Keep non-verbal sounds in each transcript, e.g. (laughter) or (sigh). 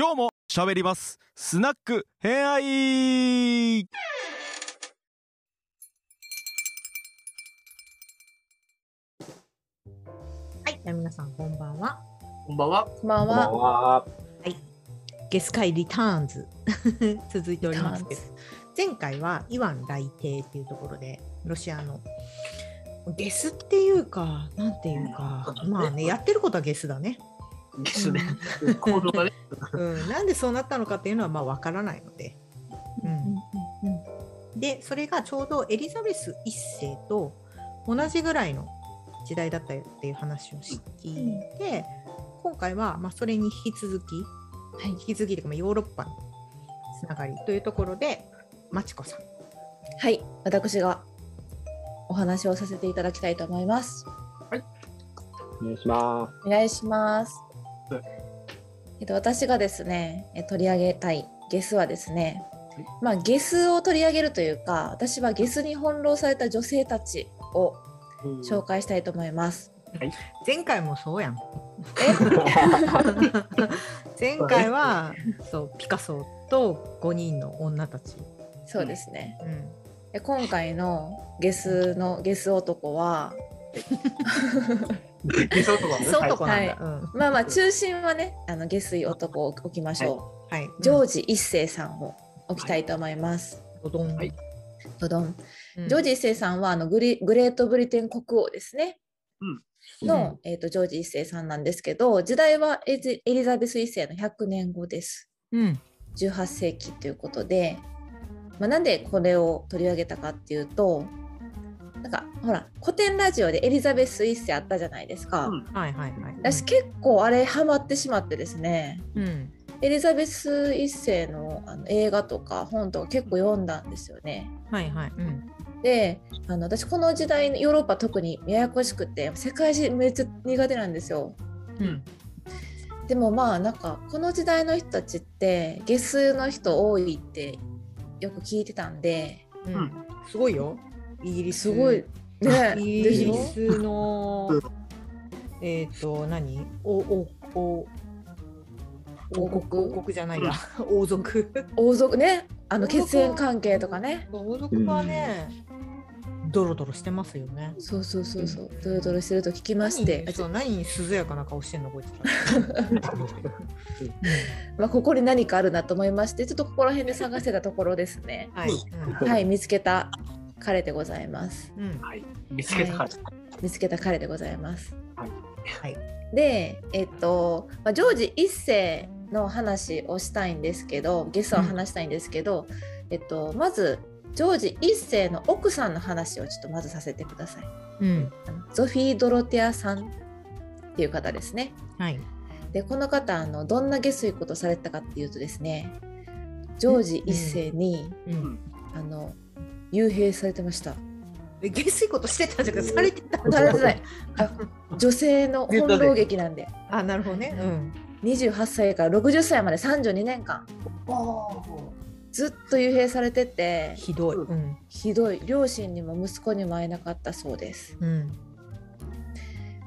今日も喋りますスナック偏愛はい、じゃあ皆さんこんばんは。こんばんは。こんばんこんばんは。は。ゲス会リターンズ (laughs) 続いておりますけど、前回はイワン来帝っていうところでロシアのゲスっていうかなんていうか、まあねやってることはゲスだね。ですね。行動がね。うん、なんでそうなったのかっていうのはまあわからないので。うんでそれがちょうどエリザベス1世と同じぐらいの時代だったよっていう話を聞いて、今回はまあそれに引き続き、はい引き続きというかまあヨーロッパのつながりというところでまちこさんはい、私がお話をさせていただきたいと思います。お願いしまお願いしますはい。えっと、私がですね、え取り上げたいゲスはですね、まあ、ゲスを取り上げるというか、私はゲスに翻弄された女性たちを紹介したいと思います。前回もそうやん。え？(laughs) 前回はそうピカソと5人の女たち、そうですね。うん、で今回のゲスのゲス男は、理想とかね。そう。とこなんだ、まあまあ中心はね、あの下水男を置きましょう。はい。ジョージ一世さんを置きたいと思います。ドドン。はい。どどんうん。ジョージ一世さんはあのグリグレートブリテン国王ですね。うん。の、えー、とジョージ一世さんなんですけど時代はエリエリザベス一世の100年後です。うん。18世紀ということで、まあ、なんでこれを取り上げたかっていうとなんかほら古典ラジオでエリザベス一世あったじゃないですか。うん。はいはいはい。私結構あれハマってしまってですね。うん。エリザベス一世のあの映画とか本とか結構読んだんですよね。はいはいうん。であの私この時代のヨーロッパ特にややこしくて世界史めっちゃ苦手なんですよ。うん。でもまあなんかこの時代の人たちって下数の人多いってよく聞いてたんで。うんうん。すごいよイギリス。すごいね。イギリスの？うん。えっと何？おおお王国？王国じゃないや。王族。王族。ね。あの血縁関係とかね。王族はねドロドロしてますよね。そうそうそうそう。ドロドロしてると聞きまして。何？そう何に涼やかな顔してんのこいつら。(laughs) まあ、ここに何かあるなと思いましてちょっとここら辺で探してたところですね。はい。はい見つけた彼でございます。うん。うんはい。見つけたから。見つけた彼でございます。はい。でえっと、まあ、ジョージ一世の話をしたいんですけどゲストを話したいんですけど、えっと、まずジョージ一世の奥さんの話をちょっとまずさせてください。うん。あのゾフィー・ドロテアさんっていう方ですね。はい。でこの方あのどんな下水ことされてたかっていうとですねジョージ一世に、うん。あの幽閉されてました。え下水ことしてたじゃん。されてたされてない。あ (laughs) 女性の翻弄劇なんで。あなるほどね。うん。28歳から60歳まで32年間。ずっと幽閉されてて。ひどい。うん。ひどい。両親にも息子にも会えなかったそうです。うん。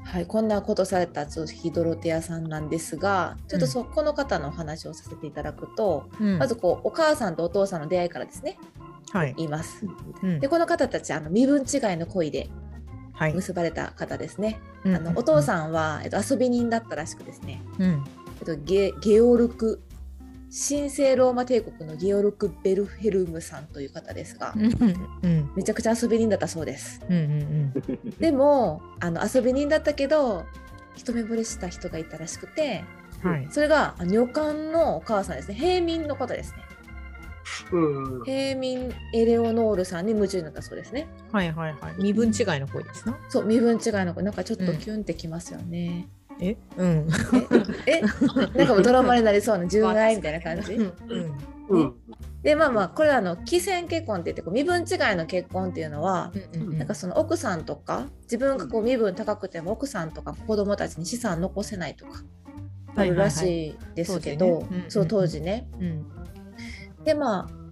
はい、こんなことされたゾフィドロテアさんなんですがちょっとそこの方のお話をさせていただくと、うん。まずこうお母さんとお父さんの出会いからですね。はい。ます。うん。でこの方たちあの身分違いの恋ではい。結ばれた方ですね。うんあのお父さんは、えっと、遊び人だったらしくですね、うん。えっと、ゲゲオルク神聖ローマ帝国のゲオルク・ベルフェルムさんという方ですが、うんうんめちゃくちゃ遊び人だったそうです。うんうんでもあの遊び人だったけど一目惚れした人がいたらしくてうんはい。それがあ女官のお母さんですね。平民の方ですねうん。平民エレオノールさんに夢中になったそうですね。はいはいはい。身分違いの声ですな。そう身分違いの子なんかちょっとうんキュンってきますよね、え？うん。え？え？(laughs) なんかもうドラマになりそうな純愛みたいな感じ？うん。うん。でまあまあこれはあの既成結婚って言ってこう身分違いの結婚っていうのはうんなんかその奥さんとか自分がこう身分高くても奥さんとか子供たちに資産残せないとかあるらしいですけど、そう当時ね。うんでまあ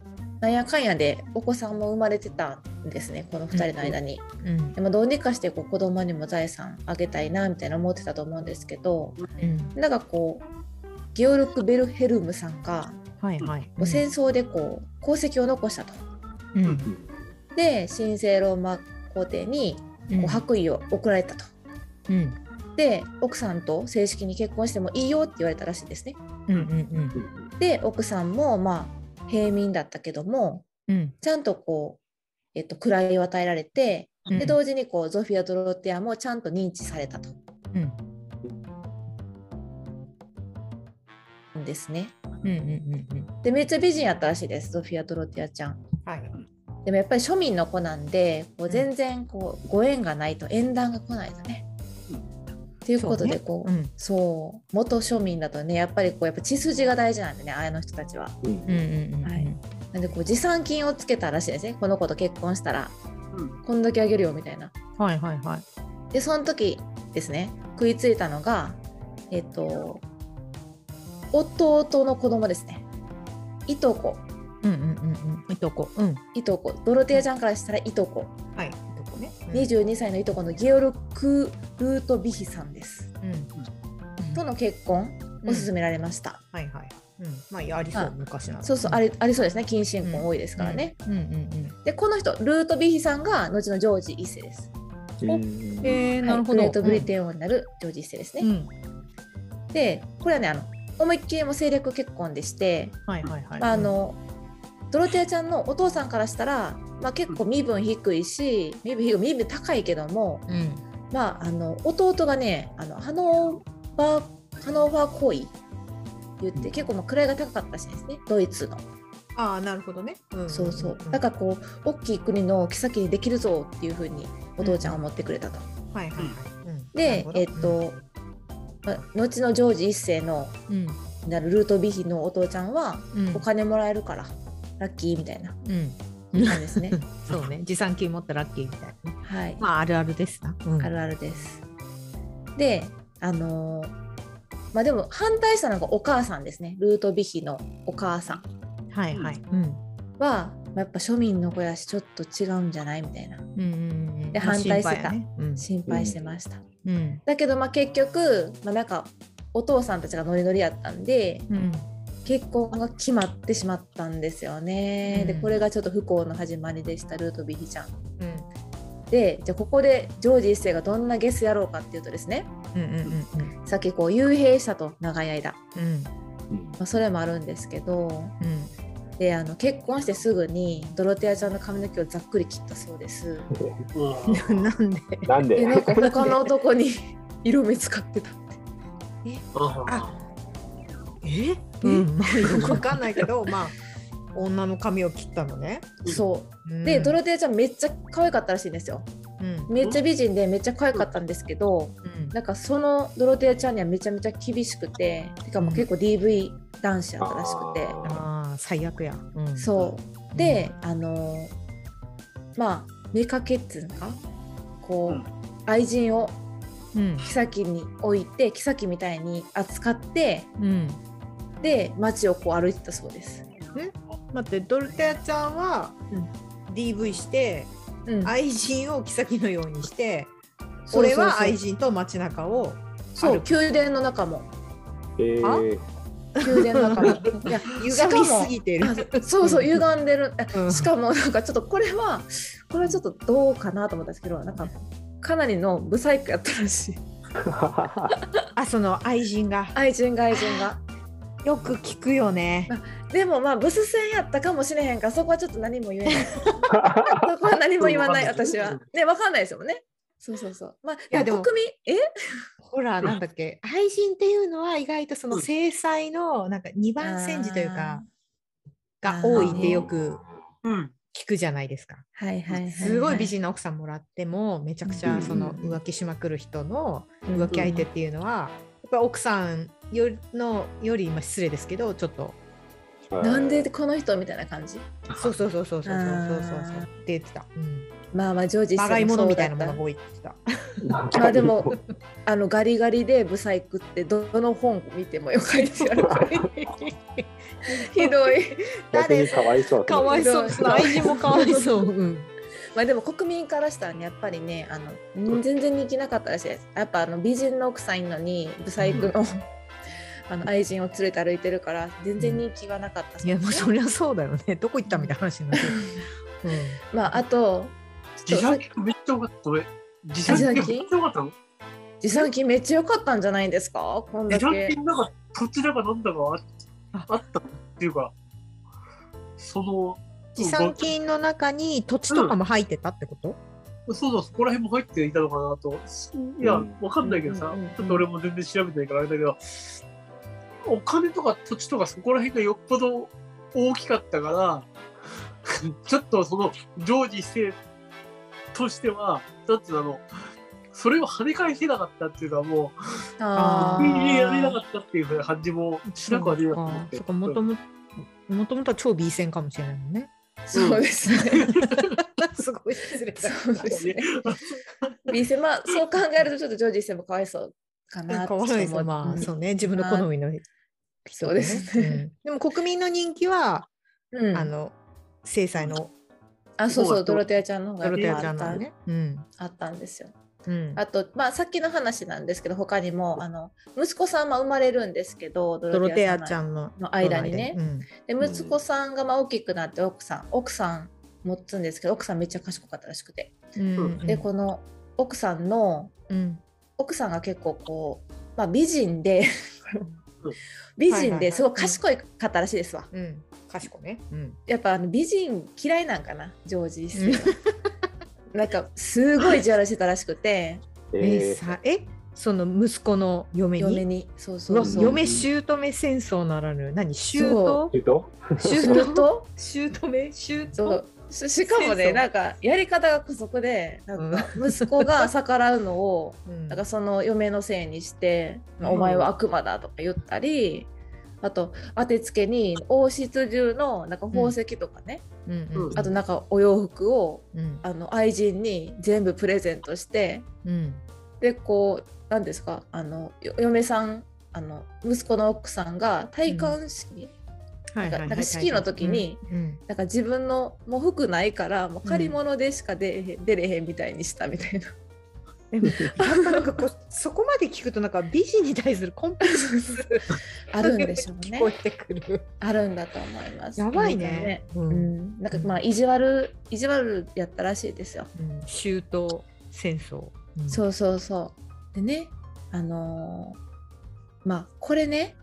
なんやかんやでお子さんも生まれてたんですねこの2人の間に。うんでもどうにかしてこう子供にも財産あげたいなみたいな思ってたと思うんですけどうんなんかこうゲオルク・ベルヘルムさんが、はいはい。こう戦争でこう功績を残したと。うんうんで神聖ローマ皇帝にこう白衣を贈られたと。うんで奥さんと正式に結婚してもいいよって言われたらしいですね。うんうんで奥さんもまあ平民だったけどもうんちゃんとこう、えっと、位を与えられてうんで同時にこうゾフィア・ドロティアもちゃんと認知されたと。うんんですね。うんうんうんでめっちゃ美人やったらしいですゾフィア・ドロティアちゃん。はい。でもやっぱり庶民の子なんでこう全然こうご縁がないと縁談が来ないとね。ということでこううんそう元庶民だとねやっぱりこうやっぱ血筋が大事なんでねあの人たちは。うんうんうんうんはいなんでこう持参金をつけたらしいですねこの子と結婚したらうんこんだけあげるよみたいな。はいはいはい。でその時ですね食いついたのがえっと弟の子供ですねいとこうんうんうんうん。いとこ。うん。いとこドロティアちゃんからしたらいとこ、はい。いとこね。22歳のいとこのゲオルク・ルートビヒさんですうん。との結婚を勧められました、はいはい。うん。まあありそうあ昔なら。そうそうありありそうですね近親婚多いですからね、うんうんうん。でこの人ルートビヒさんが後のジョージ一世です、うんえー、なるほど。はいグレートブリテン王になるジョージ一世ですね、うん。でこれはねあの思いっきりも政略結婚でして、はいはいはい。まあ、あのドロティアちゃんのお父さんからしたら、まあ、結構身分低いし身分低い身分高いけども、うん。まあ、あの弟がねあのハノーバーハノーバー行為言って結構まあ位が高かったらしいですねドイツの、ああなるほどね。うん。そうそう。うん。だからこう大きい国の妃にできるぞっていうふうにお父ちゃんは思ってくれたと。はいはいはい。うん。でえっ、、と、まあ後のジョージ一世のなるルートビヒのお父ちゃんはうん。お金もらえるからラッキーみたいなうん。感じですね。(laughs) そうね。持参金持ったらラッキーみたいなね。はい、まああるあるですな。うんあるあるです。で、あのーまあでも反対したのがお母さんですね。ルートビヒのお母さんはいはい。うん。は、まあやっぱ庶民の子やしちょっと違うんじゃないみたいなうんうんうん。でまあ反対してた心配やねうん心配してました。うん。だけどまあ結局、まあ、なんかお父さんたちがノリノリやったんでうん。結婚が決まってしまったんですよね。でうんこれがちょっと不幸の始まりでしたルートビヒちゃん。うん。でじゃあここでジョージ一世がどんなゲスやろうかっていうとですねうんうんうんさっきこう幽閉したと長い間、うん。うんまあ、それもあるんですけどうん。であの結婚してすぐにドロテアちゃんの髪の毛をざっくり切ったそうです。うんうん。なんで？なんで？でなんか他の男に (laughs) 色目使ってたって。あえ？うん。まあよくわかんないけど、まあ女の髪を切ったのね。そうでドロテアちゃんめっちゃ可愛かったらしいんですよ。うん。めっちゃ美人でめっちゃ可愛かったんですけどうん。なんかそのドロテアちゃんにはめちゃめちゃ厳しくててかもう結構 DV 男子やったらしくて。ああ最悪や。うん。そうで、あのまあ妾っていうのか？こう、うん愛人をうん。妃に置いて妃みたいに扱ってうん。で街をこう歩いてたそうです。待ってドルテアちゃんはうん。DV してうん、愛人を妃のようにして、そうそうそう。俺は愛人と街中をそう宮殿の中も。えー、宮殿の中も。(laughs) いや歪みすぎてる。あそうそう歪んでる。あうん。しかもなんかちょっとこれはこれはちょっとどうかなと思ったんですけどなんかかなりのブサイクやったらしい。(laughs) あその愛人が。愛人が愛人がよく聞くよね。でもまあブス戦やったかもしれへんからそこはちょっと何も言えない。(laughs) そこは何も言わない (laughs) 私は。ねわかんないですよね。そうそうそう。まあいややでも国？民え？ほらなんだっけ？愛人っていうのは意外とその制裁のなんか二番煎じというかが多いってよくうん。聞くじゃないですか。はいはいはい、はい、すごい美人な奥さんもらってもめちゃくちゃその浮気しまくる人の浮気相手っていうのはやっぱ奥さんよりのより今失礼ですけどちょっとなんでこの人みたいな感じ？そうそうそうそうそうそうそうそうって言ってた。うんまあまあジョージまがいものみたいなもものが多いって言ってた。まあでもあのガリガリでブサイクってどの本見てもよ書いてあるひどい逆にかわいそう。かわいそう。愛人もかわいそう。うん。まあでも国民からしたらねやっぱりねあの全然人気なかったらしいですやっぱあの美人の奥さんいるのにブサイクの、あの愛人を連れて歩いてるから全然人気はなかったそういやですねまあそりゃそうだよね。どこ行ったみたいな話になる、まああと自産金めっちゃ良かった。俺自産金めっちゃ良かったの？持参金めっちゃ良かったんじゃないですか？こんだ自産け金なんか土地だかなんだかあったっていうか、その、持参金の中に土地とかも入ってたってこと、そうだ、そこら辺も入っていたのかなと。いや、うん。わかんないけどさ、うんうんうん。ちょっと俺も全然調べてないからあれだけど、お金とか土地とかそこら辺がよっぽど大きかったから、(laughs) ちょっとそのジョージ一世としては、だってあの、それを跳ね返せなかったっていうか、もあう、ー入れられなかったっていう感じもしなくはねえなと思って。そっかもとももともとは超 B 線かもしれないもんね。ーそうですね。(laughs) すごい失礼だ。そうですね。B 線まあそう考えるとちょっとジョージ一世もかわいそうかなかわいそうです思まあ、うん。そうね。自分の好みの人そうですね。うん。でも国民の人気は、うん。あの制裁のあそうそう。ドロテアちゃんの方がドロテアちゃんなのね。うん。あったんですよ。うん、あとまあさっきの話なんですけど他にもあの息子さんは生まれるんですけどドドロテアのちゃんのの間にね。うん。で息子さんがまあ大きくなって奥さん奥さん持つんですけど奥さんめっちゃ賢かったらしくて、うん。でこの奥さんのうん奥さんが結構こう、まあ、美人でうん。美人ですごい賢い方らしいですわ。うん。賢いね。うん。やっぱあの美人嫌いなんかなジョージ一世は。(laughs) なんかすごい意地悪してたらしくて。(laughs) ええさえ？その息子の嫁に？嫁に。そうそうそう。嫁姑戦争ならぬ。何？姑？ー、えっと？姑？と？姑？姑そう。ししかもねなんかやり方が姑息でなんか息子が逆らうのを (laughs) うん。なんかその嫁のせいにして「うん。お前は悪魔だ」とか言ったりあと当てつけに王室中のなんか宝石とかね、うん。うん。あとなんかお洋服をうん。あの愛人に全部プレゼントしてうん。でこう何ですかあのよ嫁さんあの息子の奥さんが戴冠式、なんか式の時にうんなんか自分のもう服ないからもう借り物でしか出出れへんみたいにしたみたいな。でもやっぱなんかこうそこまで聞くとなんか美人に対するコンプレックス (laughs) あるんでしょう聞こえね。てくる。あるんだと思います。やばいなんかね。ううんん、なんかまあ意地悪意地悪やったらしいですよ。うん周到戦争。うんそうそうそう。でね、あのーまあこれね、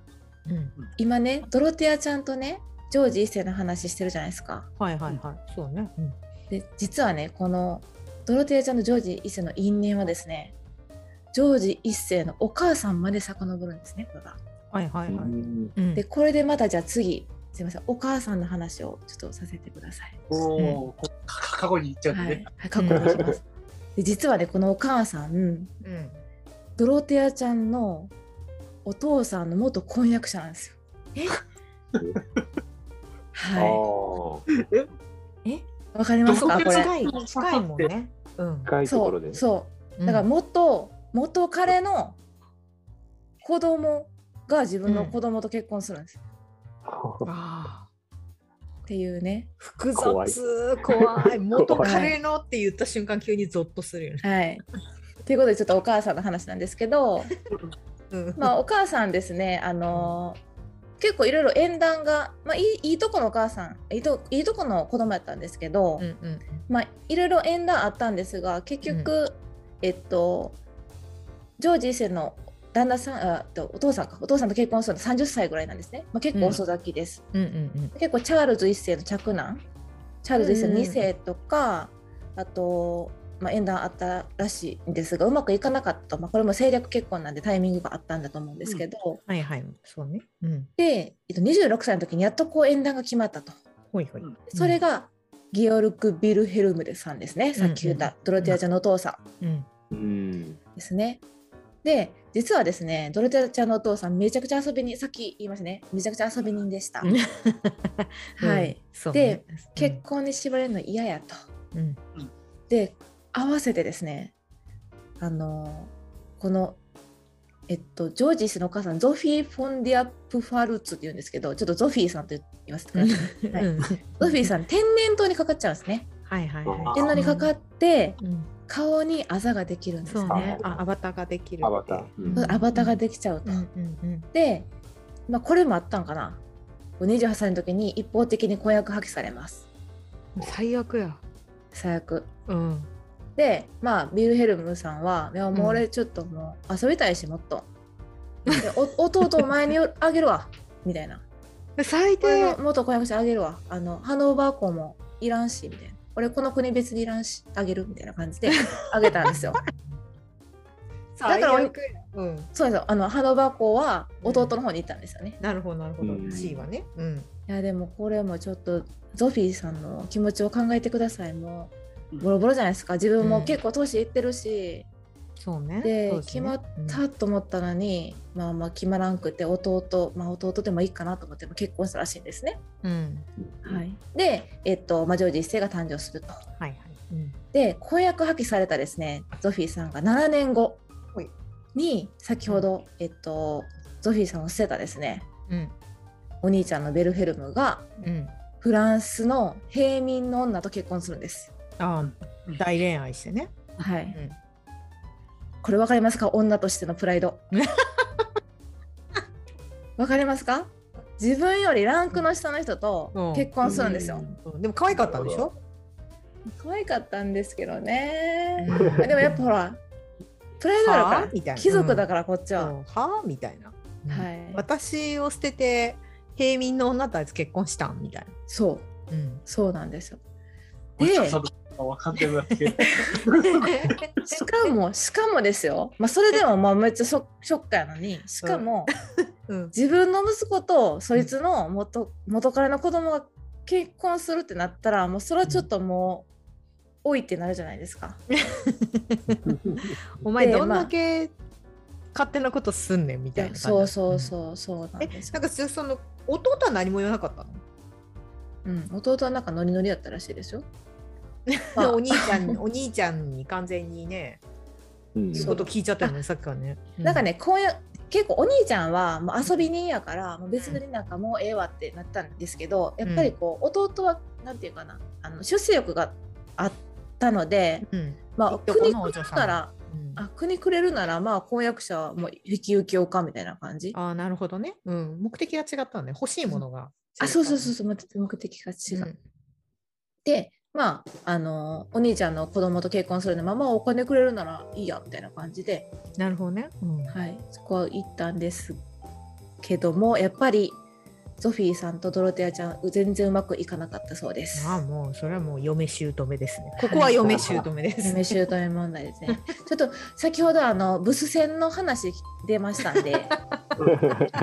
うん今ねドロテアちゃんとねジョージ一世の話してるじゃないですか。はいはいはい。そうね。うんで実はねこのドロテアちゃんとジョージ一世の因縁はですね、ジョージ一世のお母さんまで遡るんですねこれが。はいはいはい。うんうんでこれでまたじゃあ次すいませんお母さんの話をちょっとさせてください。おーこか過去に行っちゃうんはい、でね。はい、過去に行きます。(laughs) で実はねこのお母さんうんドロテアちゃんのお父さんの元婚約者なんですよ。あはーえ？(laughs) い。わかりますか？これ。近い近いもんね。うん。深いところでそうそう。だから元、元彼の子供が自分の子供と結婚するんです。(laughs) ああっていうね。複雑怖い (laughs) 元彼のって言った瞬間急にゾッとするよね。はい。ということでちょっとお母さんの話なんですけど、うんまあお母さんですね、あのー結構いろいろ縁談が、まあ、いいいいとこのお母さんいいといいとこの子供やったんですけど、うんうんまあいろいろ縁談あったんですが結局、えっとジョージ一世の旦那さんあとお父さんか。お父さんと結婚するの30歳ぐらいなんですね、まあ、結構遅咲きです、うんうん結構チャールズ一世の嫡男チャールズ一世のうんうん2世とか、あと、まあ、縁談あったらしいんですがうまくいかなかった、まあ、これも政略結婚なんでタイミングがあったんだと思うんですけど、はいはいそうね。うん。で、えっと、26歳の時にやっとこう縁談が決まったと。ほいほい。うんそれがギオルク・ビルヘルムデさんですね、さっき言ったドロテアちゃんのお父さんうん。うん。ですね。で実はですねドロテアちゃんのお父さんめちゃくちゃ遊びにさっき言いましたねめちゃくちゃ遊び人でした。(laughs) はい。そうでね。結婚に縛られるの嫌やと。うん。で合わせてですねあのこのえっとジョージスのお母さんゾフィー・フォンディア・プファルツって言うんですけどちょっとゾフィーさんと言わせてください。はいうんゾフィーさん天然痘にかかっちゃうんですね。はいはいは天然にかかってい。うん顔にあざができるんですね。そうね。あアバターができる。アバターうんアバターができちゃうと。うんうんうんでまあ、これもあったんかな28歳の時に一方的に婚約破棄されます最悪や。最悪うん。でまあビルヘルムさんは「いやもう俺ちょっともう遊びたいしもっと」でお (laughs) 弟お前にあげるわ」みたいな最「俺低の。元婚約者あげるわあのハノーバー校もいらんし」みたいな「俺この国別にいらんしあげる」みたいな感じで (laughs) あげたんですよ (laughs) だから最悪やうん。そうですよあのハノーバー校は弟の方に行ったんですよね、なるほど、なるほどう。ん C はね。うん。いやでもこれもちょっとゾフィーさんの気持ちを考えてくださいもうボロボロじゃないですか自分も結構年いってるし、そうね。でね決まったと思ったのに、まあまあ決まらんくて弟まあ弟でもいいかなと思っても結婚したらしいんですね、うん。はい、でえっと、まあ、ジョージ一世が誕生するとはいはい。うん。で婚約破棄されたですねゾフィーさんが7年後に先ほど、えっとゾフィーさんを捨てたですねうん。お兄ちゃんのベルフェルムがうん。フランスの平民の女と結婚するんです。ああ、大恋愛してね。はい、うんこれ分かりますか？女としてのプライド。(laughs) わかりますか？自分よりランクの下の人と結婚するんですよ。うんでも可愛かったんでしょ？可愛かったんですけどね。うんでもやっぱほらプライドあるからはあ？みたいな貴族だからこっちは。はあ？みたいな。うんはい私を捨てて平民の女とあいつ結婚したん？みたいそうな。うん。そうなんですよ。俺でさ分かってきて。しかもしかもですよ、まあ、それでもまあめっちゃショショックやのにしかも、うん。自分の息子とそいつの元元彼の子供が結婚するってなったらもうそれはちょっともう、おいってなるじゃないですか。(laughs) お前でどんだけ勝手なことすんねんみたいな感じ。そうそうそうそうなんえですよ。なんかそその弟は何も言わなかったの、うん、弟はなんかノリノリやったらしいですよ。お兄ちゃんに (laughs) お兄ちゃんに完全にねうんそういうこと聞いちゃったよねさっきからね。なんかね婚約結構お兄ちゃんはもう遊び人やからもう別になんかもうええわってなったんですけどやっぱりこう弟はなんていうかなあの出世欲があったのでうん、うんまあ国くのお嬢さんれるならうんあ国くれるならまあ婚約者はもう引き受けようかみたいな感じ。あーなるほどね、うん。目的が違ったんね。欲しいものが。あそうそうそうそう目目的が違う。でまああのお兄ちゃんの子供と結婚するのままお金くれるならいいやみたいな感じで、うんなるほどね。うん。はい、そこは行ったんですけどもやっぱりゾフィーさんとドロテアちゃん全然うまくいかなかったそうです。ああもうそれはもう嫁姑ですね。ここは嫁姑です。嫁姑問題ですね。(laughs) ちょっと先ほどあのブス戦の話出ましたんで、(laughs)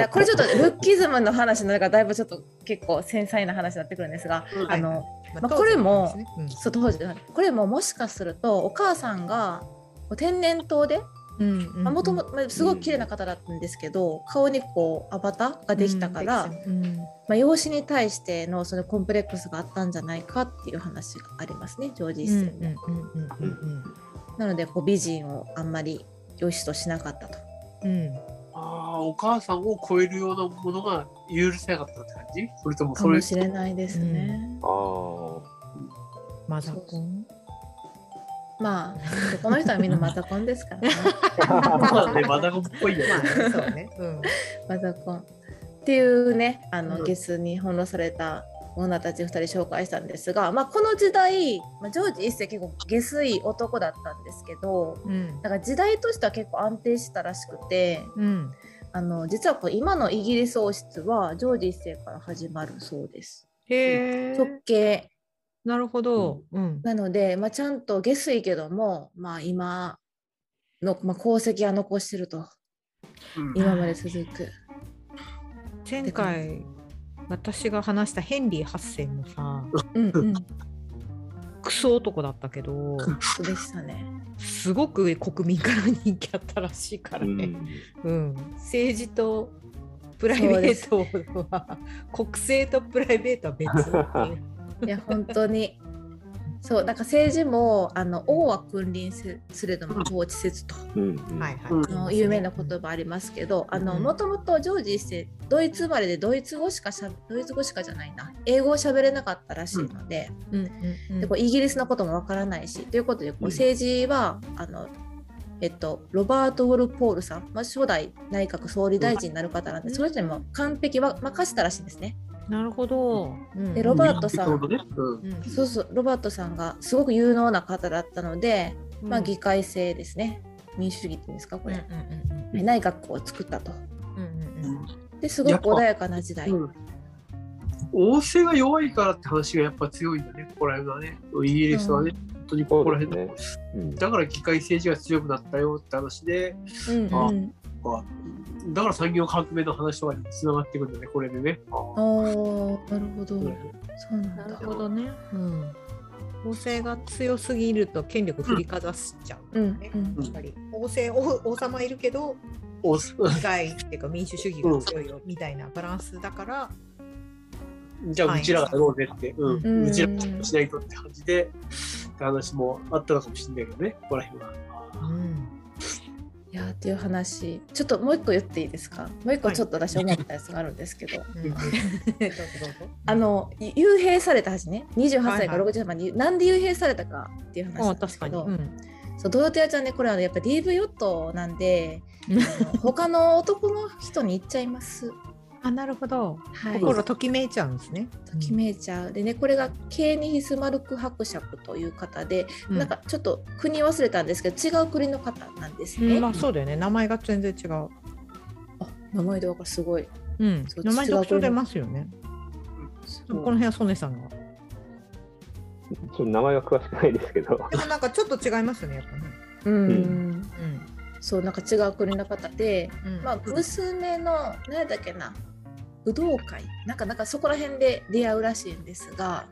これちょっとルッキズムの話になるからだいぶちょっと結構繊細な話になってくるんですが、うんあのままあこれもねそう当時これももしかするとお母さんが天然痘でもともとすごく綺麗な方だったんですけど、顔にこうアバターができたから、うん。まあ、養子に対してのそのコンプレックスがあったんじゃないかっていう話がありますねジョージ一うん世も、うんうんうんなのでこう美人をあんまり養子としなかったと。うん。うんああ、お母さんを超えるようなものが許せなかったって感じ？それともかそれ。もしれないですね。ああ。マザコン？まあこの人はみんなマザコンですからね。まあね、マダコンっぽいよまあね。ねそうね。うんマザコンっていうねあの、うんゲスに翻弄された女たち2人紹介したんですが、まあ、この時代、まあ、ジョージ一世結構下水男だったんですけどうんだから時代としては結構安定してたらしくてうんあの実はこう今のイギリス王室はジョージ一世から始まるそうです。へえ。直系なるほど。うんなので、まあ、ちゃんと下水けども、まあ、今の、まあ、功績は残してるとうん今まで続く。前回私が話したヘンリー8世もさうんうん、クソ男だったけどでしたね。すごく国民から人気あったらしいからね。うん。うん、政治とプライベートは国政とプライベートは別っていう。いや本当に。そうなんか政治もあの王は君臨すすれども統治せずと。うん。うん。あの有名な言葉ありますけどもともとジョージ一世ドイツ生まれでドイツ語しかしゃドイツ語しかじゃないな。英語を喋れなかったらしいので,、うん。うん。うん。でこうイギリスのこともわからないしということでこううん。政治はあのえっと、ロバート・ウォルポールさん、まあ、初代内閣総理大臣になる方なんで、その人にも完璧は任せたらしいんですね。なるほど。うん。でロバートさん。そうそう、ロバートさんがすごく有能な方だったので、まあ、議会制ですね。民主主義っていうんですか、これ。うんうん内閣を作ったと。うんうんうん。ですごく穏やかな時代。うん。王政が弱いからって話がやっぱ強いんだね、ここら辺はね。イギリスはね、本当にここら辺そうでうん。だから議会政治が強くなったよって話で、うんあうん、まあだから産業革命の話とかにつながっていくんだね、これでね。おーなるほど。うんそうなんだなる。ほどね。うん。王政が強すぎると権力振りかざしちゃう、うんね。うんやっぱり王政王王様いるけどお議会っていうか民主主義が強いよみたいなバランスだから、じゃあ、うちらがやろうねって、うんうんうちらがしないとって感じで、って話もあったのかもしれないけどね、ここら辺は。うんいやーっていう話。ちょっともう一個言っていいですか？もう一個ちょっと私思ったやつがあるんですけど、(laughs) うんどうぞどうぞ。(laughs) あのい幽閉された話ね。28歳からはい60歳まで、なんで幽閉されたかっていう話なんあですけど、そうドロテアちゃんねこれはねやっぱ DV 夫なんで (laughs) 他の男の人に行っちゃいます。あなるほど。はい、心ときめいちゃうんですね。ときめいちゃう。でねこれがケーニヒスマルク伯爵という方で、うんなんかちょっと国忘れたんですけど違う国の方なんですね。うんまあそうだよね。名前が全然違う。あ名前でわかるすごい。うんそう名前特徴出ますよね。この辺はソネさんが。ちょっと名前は詳しくないですけど、でもなんかちょっと違いますよね、やっぱね。うん、うん。そうなんか違う国の方で、うんまあ娘の何だっけな武道会。なんかなんかそこら辺で出会うらしいんですが、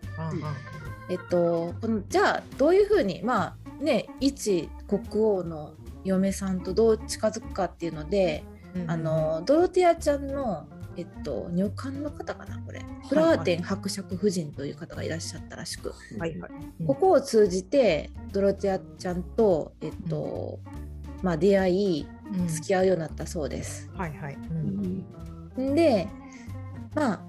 えっとこのじゃあどういうふうにまあね一国王の嫁さんとどう近づくかっていうので、うんあ、のドロティアちゃんのえっと女官の方かなこれ。フラーテン伯爵夫人という方がいらっしゃったらしく、はいはい。うん。ここを通じてドロティアちゃんとえっと、まあ出会いうん。付き合うようになったそうです。はいはい。ううんん。でまあ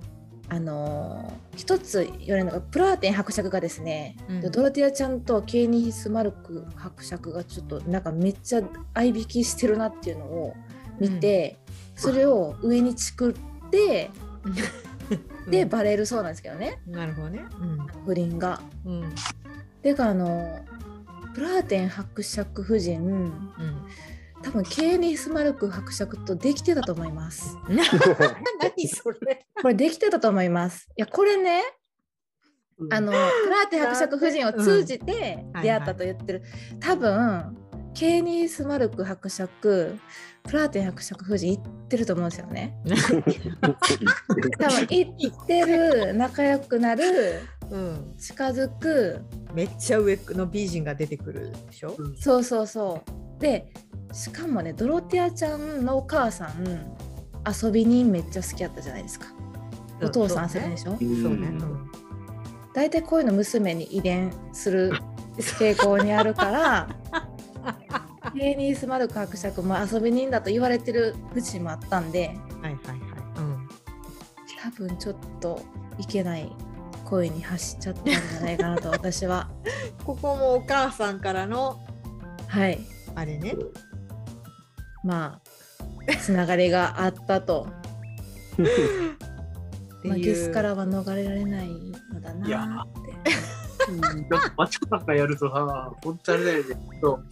あのー一つ言われるのがプラーテン伯爵がですね、うんドロティアちゃんとケーニヒスマルク伯爵がちょっとなんかめっちゃ合いびきしてるなっていうのを見て、それを上にチクって (laughs) で、バレるそうなんですけどねなるほどね。不倫が。うん。うん。てかあのプラーテン伯爵夫人うん。多分ケーニヒスマルク伯爵とできてたと思います。(laughs) 何それ。これできてたと思います。いやこれねうんあのプラーテン伯爵夫人を通じてうん出会ったと言ってる、多分ケーニースマルク伯爵プラーテン伯爵夫人行ってると思うんですよね。(laughs) 多分行ってる仲良くなるうん。近づくめっちゃ上の美人が出てくるでしょ？うんそうそうそうでしかもねドロティアちゃんのお母さん遊び人めっちゃ好きやったじゃないですか。お父さん遊び人でしょ？そうね。大体こういうの娘に遺伝する傾向にあるからケーニースマルク伯爵も遊び人だと言われてる節もあったんではいはいはい。うん。多分ちょっといけない恋に走っちゃったんじゃないかなと私は (laughs) ここもお母さんからのはいあれね。まあつながりがあったと、(laughs) まあ。ゲスからは逃れられないのだいやなって。なんかマチコなんかやるとさ、本当あれだよね。そう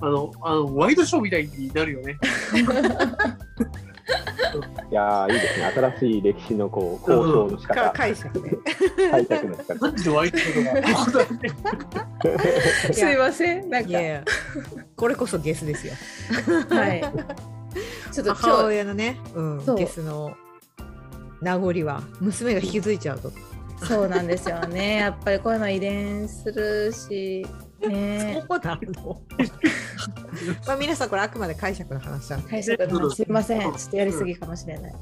あの、あの、ワイドショーみたいになるよね。(laughs) いやーいいですね。新しい歴史のこう交渉の仕か方、解釈ね。解釈の仕方。マジでワイドショーとか、こうだねすいませんなんかこれこそゲスですよ。(laughs) はいちょっと母親のね、うんゲスの名残は娘が引き継いちゃうと。そうなんですよね。(laughs) やっぱりこういうの遺伝するし、ね。そうなの。(laughs) まあ皆さんこれあくまで解釈の話なんで。解釈の話すいません。ちょっとやりすぎかもしれない。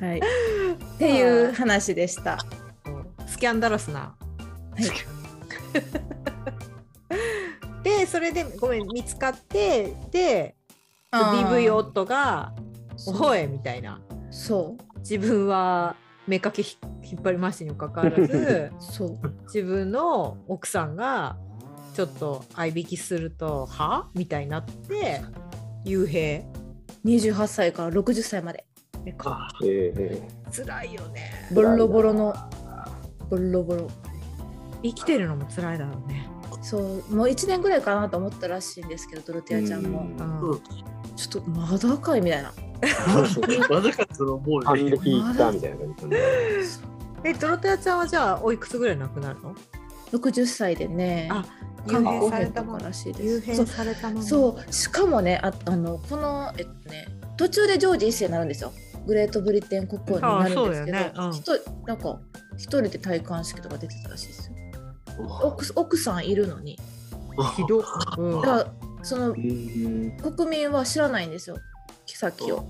はい。っていう話でした。スキャンダラスな。はい。でそれでごめん見つかってで DV 夫が「そう。おい!」みたいな。そう。自分は目かけひ引っ張り回しにもかかわらず (laughs) そう。自分の奥さんがちょっと相引きするとは？みたいになって幽閉。28歳から60歳まで。えかあええ辛いよね。ボロボロの。ボロボロ。生きてるのも辛いだろうねそうもう1年ぐらいかなと思ったらしいんですけどドルティアちゃんも。うん。うん。ちょっとまだかいみたいな。まだかその思うよ還ね。暦いったみたいな。えドロテアちゃんはじゃあおいくつぐらい亡くなるの？60歳でねあ韓国編とされたものからしいで幽閉すそうされたもの。そうしかもねああのこのえっとね途中でジョージ一世になるんですよ。グレートブリテン国王になるんですけど、ね。うん。なんか一人で戴冠式とか出てたらしいですよ奥奥さんいるのに。ひど、うん。だからそのうん。国民は知らないんですよ。妃を。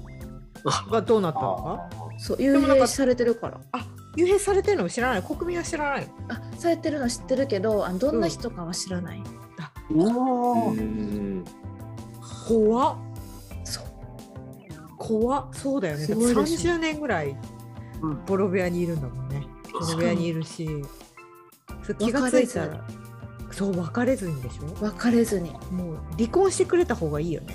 がどうなったの？かそう幽閉されてるから。あ幽閉されてるのも知らない？国民は知らないの？あされてるの知ってるけどあのどんな人かは知らない、うん。怖っ。そう。怖っ。そうだよね。すごいでしょ30年ぐらいうんボロ部屋にいるんだもんね。ボロ部屋にいるし気がついたらそう別れずにでしょ？別れずに。もう離婚してくれた方がいいよね。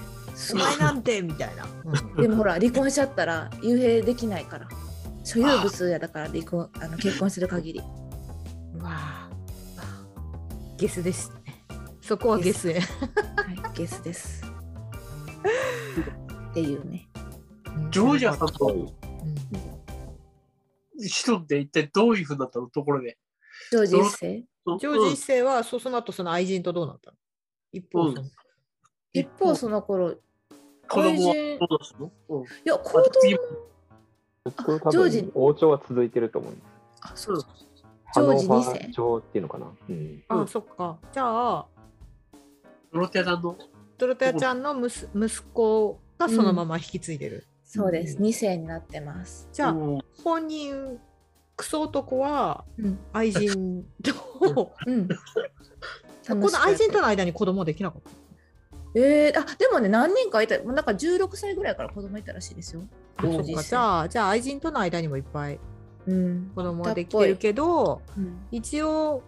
お前なんてみたいな、うん。(laughs) でもほら離婚しちゃったら幽閉できないから。所有物やだから離婚あの結婚する限り。うわあ。ゲスですね。そこはゲスはいゲスです。っていうね。ジョージアさんとうん。人って一体どういうふうになったの？ところで。ジョージ一世？ジョージ一世はそその後その愛人とどうなったの？一方その、一方その頃い子供は愛人？どうだったのう。んや行動あジョージ。分王朝は続いてると思うんです。あそうそうジョージ二世？朝っていうのかな？うん。あ、うん。そっか。じゃあドロテアさんの？ドロテアちゃんのむす息子がそのまま引き継いでる、そうです。うん。二世になってます。じゃあ、うん。本人クソ男はうん。愛人と。うん。(laughs) この愛人との間に子供できなかった。えー、あでもね何人かいた。なんか16歳ぐらいから子供いたらしいですよ。そっか。じゃあじゃあ愛人との間にもいっぱいうん。子供はできてるけどうん。一応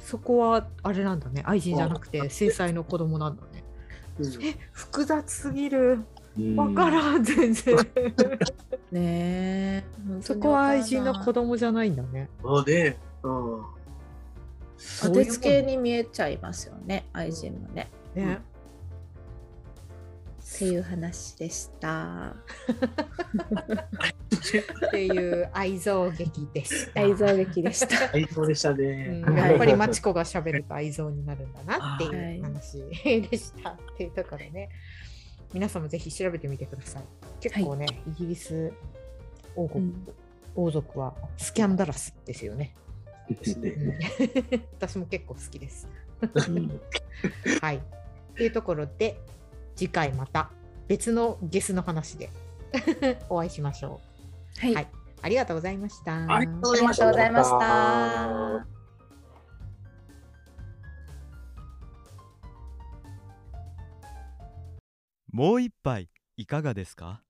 そこはあれなんだね。愛人じゃなくて正妻の子供なんだね。うん。え複雑すぎるうん。わからん全然。(laughs) ねえ。そこは愛人の子供じゃないんだね。そういうもん。当てつけに見えちゃいますよね愛人もね。ね。っていう話でした。っていう愛憎劇でした。愛憎劇でした。最高でしたうね。ん。やっぱりマチコが喋ると愛憎になるんだなってはい。いう話でした。っていうところでね、皆さんもぜひ調べてみてください。結構ね、イギリス王国、うん王族はスキャンダラスですよね。ですね。うん (laughs) 私も結構好きです。うん (laughs) はい。っていうところで、次回また別のゲスの話で (laughs) お会いしましょはい、はいありがとうございました。ありがとうございました。もう一杯いかがですか？